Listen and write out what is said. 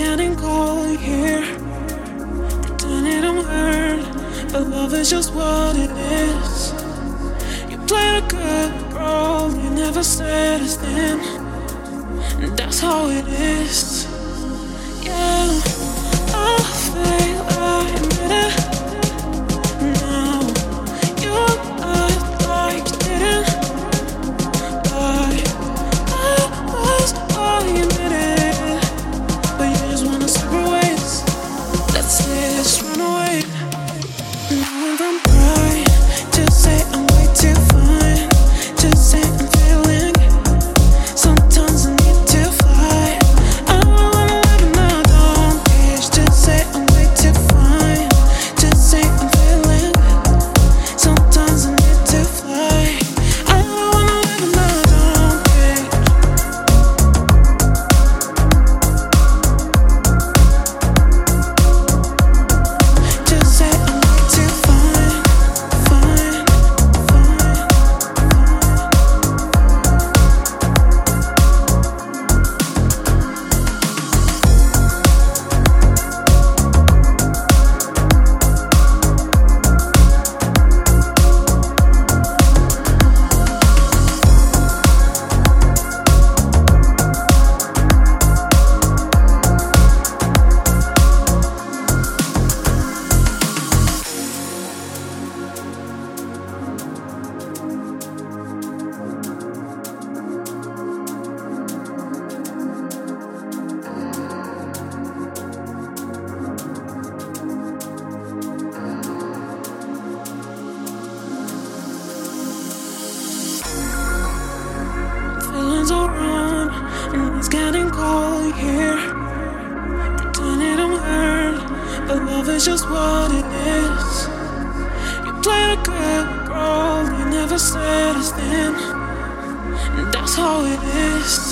getting cold here. Pretending I'm hurt, but love is just what it is. You played a good role, you never said a thing. And that's how it is. Yeah, Let's say cold here. Pretending I'm hurt, but love is just what it is. You played a good role, you never said a thing. And that's how it is.